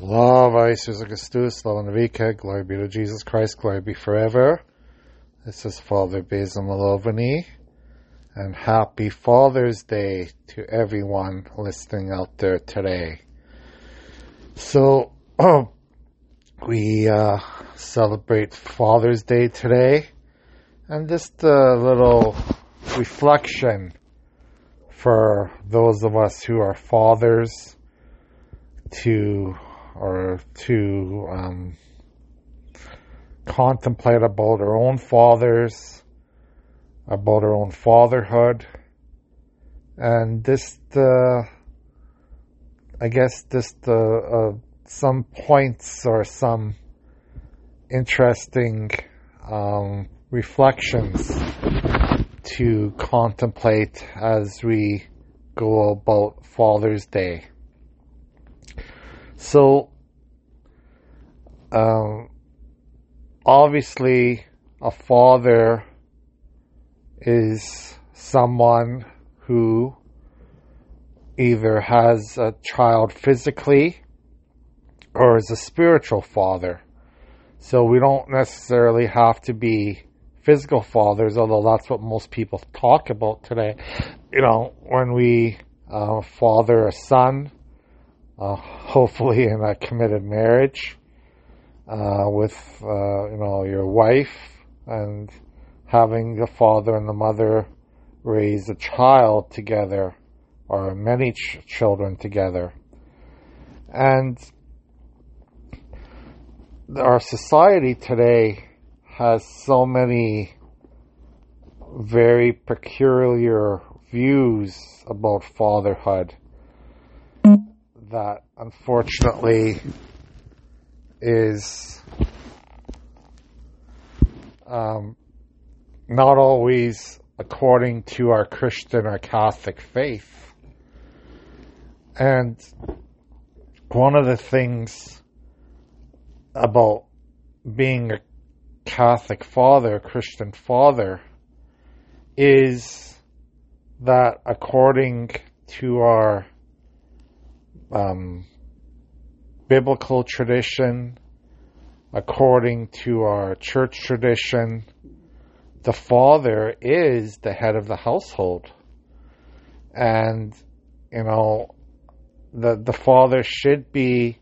Slava Jesus Christus, Slava Navika, glory be to Jesus Christ, glory be forever. This is Father Basil Malovany, and happy Father's Day to everyone listening out there today. So, we uh, celebrate Father's Day today, and just a little reflection for those of us who are fathers to or to um, contemplate about our own fathers, about our own fatherhood, and just uh, I guess just uh, uh, some points or some interesting um, reflections to contemplate as we go about Father's Day. So, um, obviously, a father is someone who either has a child physically or is a spiritual father. So we don't necessarily have to be physical fathers, although that's what most people talk about today. You know, when we uh, father a son, uh, hopefully in a committed marriage uh, with uh, you know your wife and having the father and the mother raise a child together or many ch- children together. And our society today has so many very peculiar views about fatherhood that unfortunately is um, not always according to our Christian or Catholic faith. And one of the things about being a Catholic father, a Christian father, is that according to our um, biblical tradition, according to our church tradition, the father is the head of the household. And, you know, the, the father should be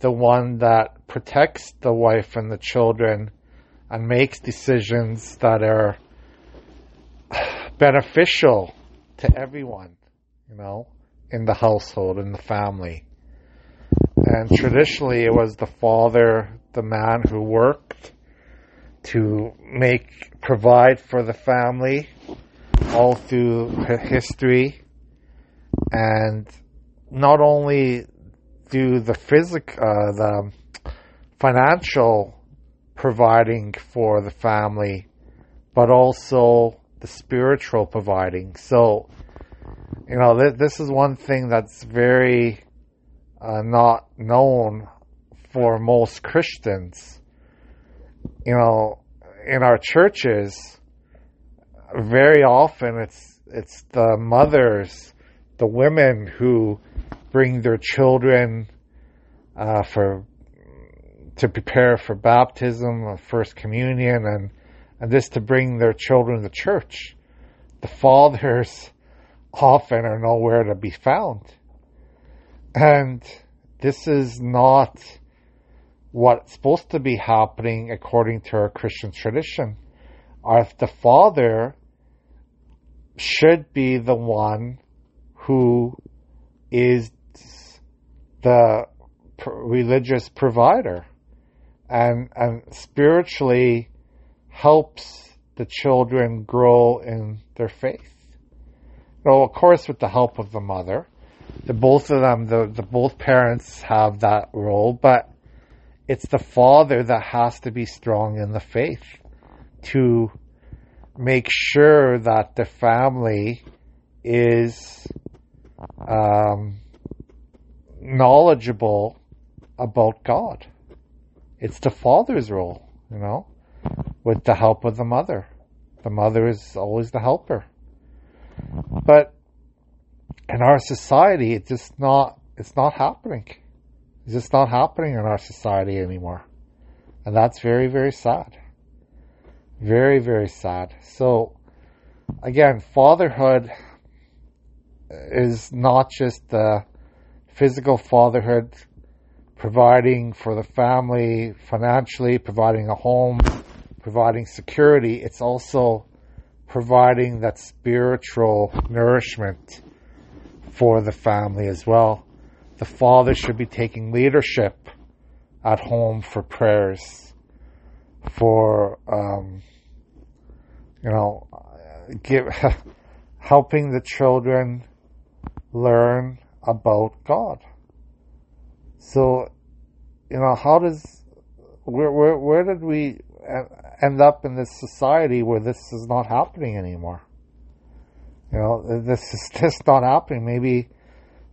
the one that protects the wife and the children and makes decisions that are beneficial to everyone, you know in the household, in the family. And traditionally, it was the father, the man who worked to make, provide for the family all through history. And not only do the physic, uh, the financial providing for the family, but also the spiritual providing. So you know, th- this is one thing that's very uh, not known for most Christians. You know, in our churches, very often it's it's the mothers, the women who bring their children uh, for to prepare for baptism, or first communion, and and this to bring their children to church. The fathers often are nowhere to be found. And this is not what's supposed to be happening according to our Christian tradition. Our, the father should be the one who is the religious provider and, and spiritually helps the children grow in their faith. Well, of course, with the help of the mother. The both of them, the, the both parents have that role, but it's the father that has to be strong in the faith to make sure that the family is um, knowledgeable about God. It's the father's role, you know, with the help of the mother. The mother is always the helper. But in our society, it's just not, it's not happening. It's just not happening in our society anymore. And that's very, very sad. Very, very sad. So, again, fatherhood is not just the physical fatherhood, providing for the family financially, providing a home, providing security. It's also providing that spiritual nourishment for the family as well. The father should be taking leadership at home for prayers, for um, you know, give helping the children learn about God. So, you know, how does where where where did we end up in this society where this is not happening anymore? You know, this is just not happening. Maybe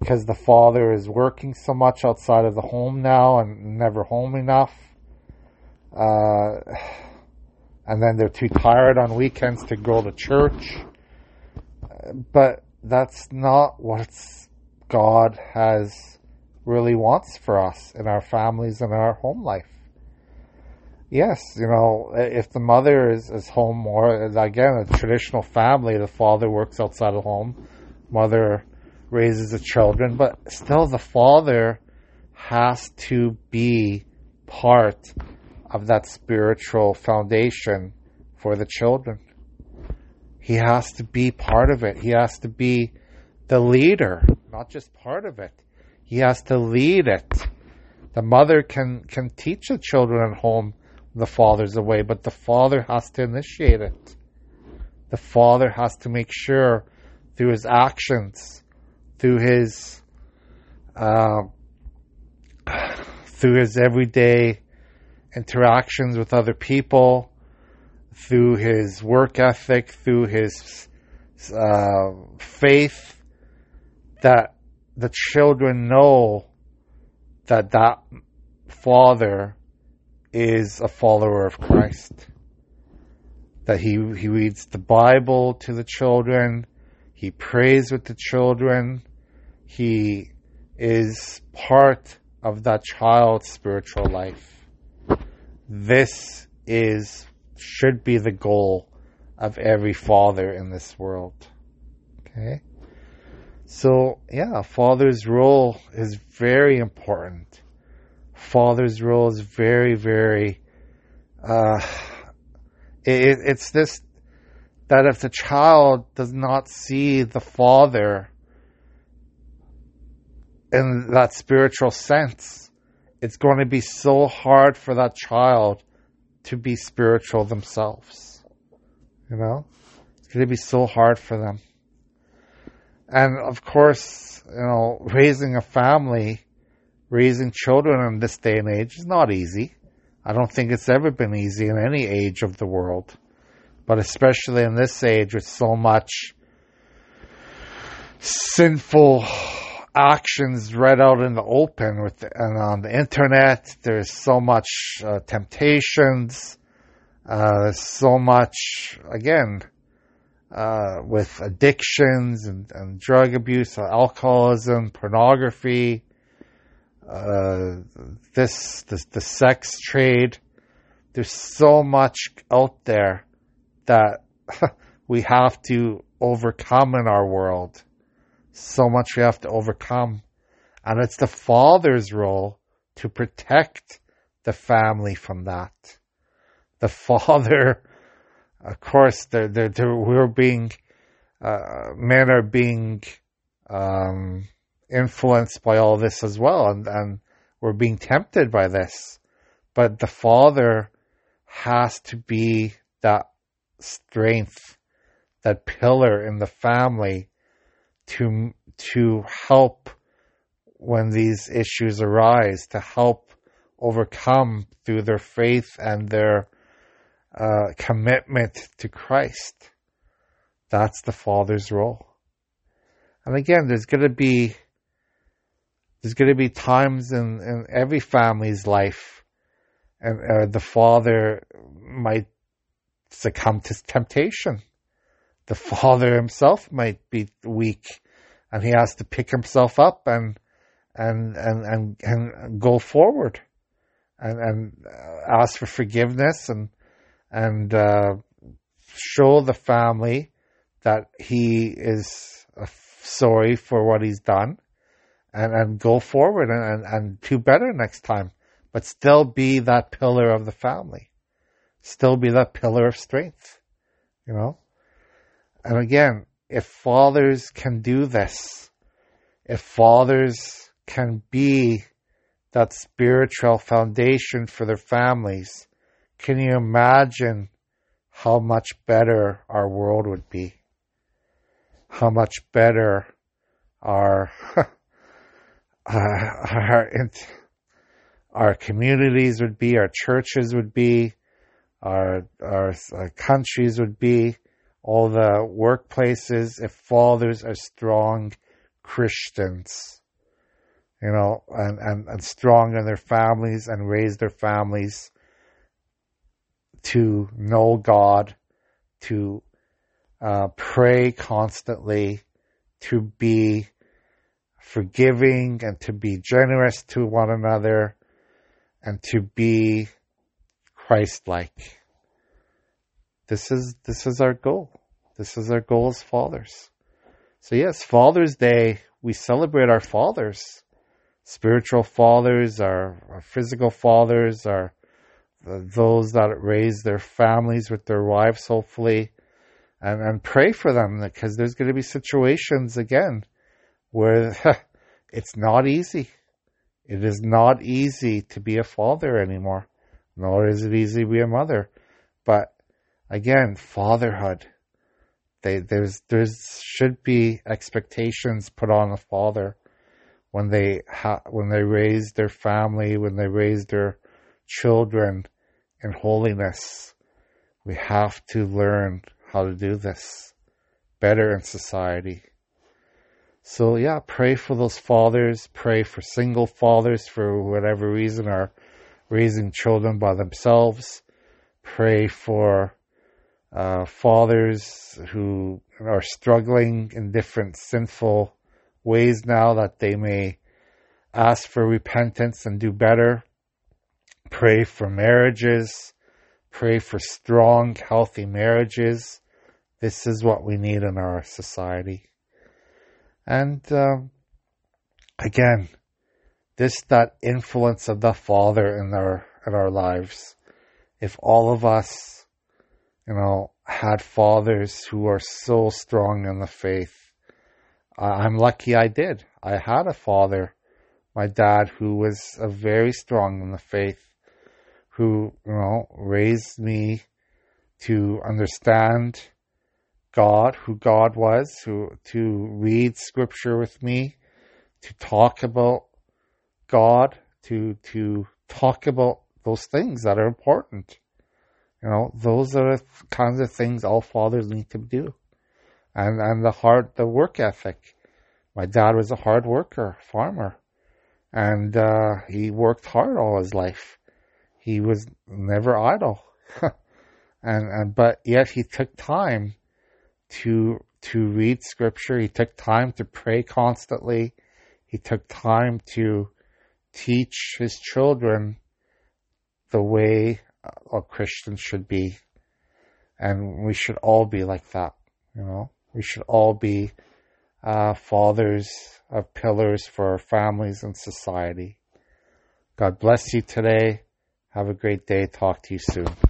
because the father is working so much outside of the home now and never home enough. Uh, and then they're too tired on weekends to go to church. But that's not what God has really wants for us in our families and our home life. Yes, you know, if the mother is, is home more, again, a traditional family, the father works outside of home, mother raises the children, but still the father has to be part of that spiritual foundation for the children. He has to be part of it. He has to be the leader, not just part of it. He has to lead it. The mother can, can teach the children at home the father's away, but the father has to initiate it. The father has to make sure through his actions, through his, uh, through his everyday interactions with other people, through his work ethic, through his uh, faith, that the children know that that father is a follower of Christ. That he, he reads the Bible to the children, he prays with the children, he is part of that child's spiritual life. This is, should be the goal of every father in this world. Okay? So, yeah, father's role is very important. Father's role is very, very, uh, it, it's this, that if the child does not see the father in that spiritual sense, it's going to be so hard for that child to be spiritual themselves. You know? It's going to be so hard for them. And of course, you know, raising a family, raising children in this day and age is not easy. I don't think it's ever been easy in any age of the world. But especially in this age with so much sinful actions right out in the open with the, and on the internet. There's so much uh, temptations. Uh, so much again uh, with addictions and, and drug abuse, alcoholism, pornography. Uh, this, this the sex trade. There's so much out there that we have to overcome in our world so much we have to overcome. And it's the father's role to protect the family from that. The father, of course, they're, they're, they're, we're being, uh, men are being um, influenced by all this as well, and, and we're being tempted by this. But the father has to be that strength, that pillar in the family to to help when these issues arise, to help overcome through their faith and their uh, commitment to Christ. That's the father's role. And again, there's going to be there's going to be times in, in every family's life, and uh, the father might succumb to temptation. The father himself might be weak and he has to pick himself up and and and and, and go forward and and ask for forgiveness and and uh, show the family that he is sorry for what he's done and, and go forward and, and, and do better next time, but still be that pillar of the family, still be that pillar of strength, you know? And again, if fathers can do this, if fathers can be that spiritual foundation for their families, can you imagine how much better our world would be? How much better our uh, our our communities would be, our churches would be, our our uh, countries would be, all the workplaces if fathers are strong Christians, you know, and, and, and strong in their families and raise their families to know God, to uh, pray constantly, to be forgiving and to be generous to one another and to be Christ-like. This is, this is our goal. This is our goal as fathers. So yes, Father's Day, we celebrate our fathers, spiritual fathers, our, our physical fathers, our those that raise their families with their wives, hopefully, and, and pray for them because there's going to be situations again where it's not easy. It is not easy to be a father anymore, nor is it easy to be a mother. But again, fatherhood. They, there's there's should be expectations put on a father when they ha- when they raise their family, when they raise their children in holiness. We have to learn how to do this better in society. So yeah, pray for those fathers, pray for single fathers for whatever reason are raising children by themselves. Pray for uh, fathers who are struggling in different sinful ways now that they may ask for repentance and do better. Pray for marriages. Pray for strong, healthy marriages. This is what we need in our society. And um, again, this that influence of the Father in our in our lives. If all of us, you know, had fathers who are so strong in the faith, I'm lucky I did. I had a father, my dad, who was very strong in the faith who, you know, raised me to understand God, who God was, who, to read scripture with me, to talk about God, to, to talk about those things that are important. You know, those are the kinds of things all fathers need to do. And, and the hard, the work ethic. My dad was a hard worker, farmer. And, uh, he worked hard all his life he was never idle. and, and, but yet he took time to, to read scripture. He took time to pray constantly. He took time to teach his children the way a Christian should be. And we should all be like that, you know? We should all be uh, fathers of pillars for our families and society. God bless you today. Have a great day. Talk to you soon.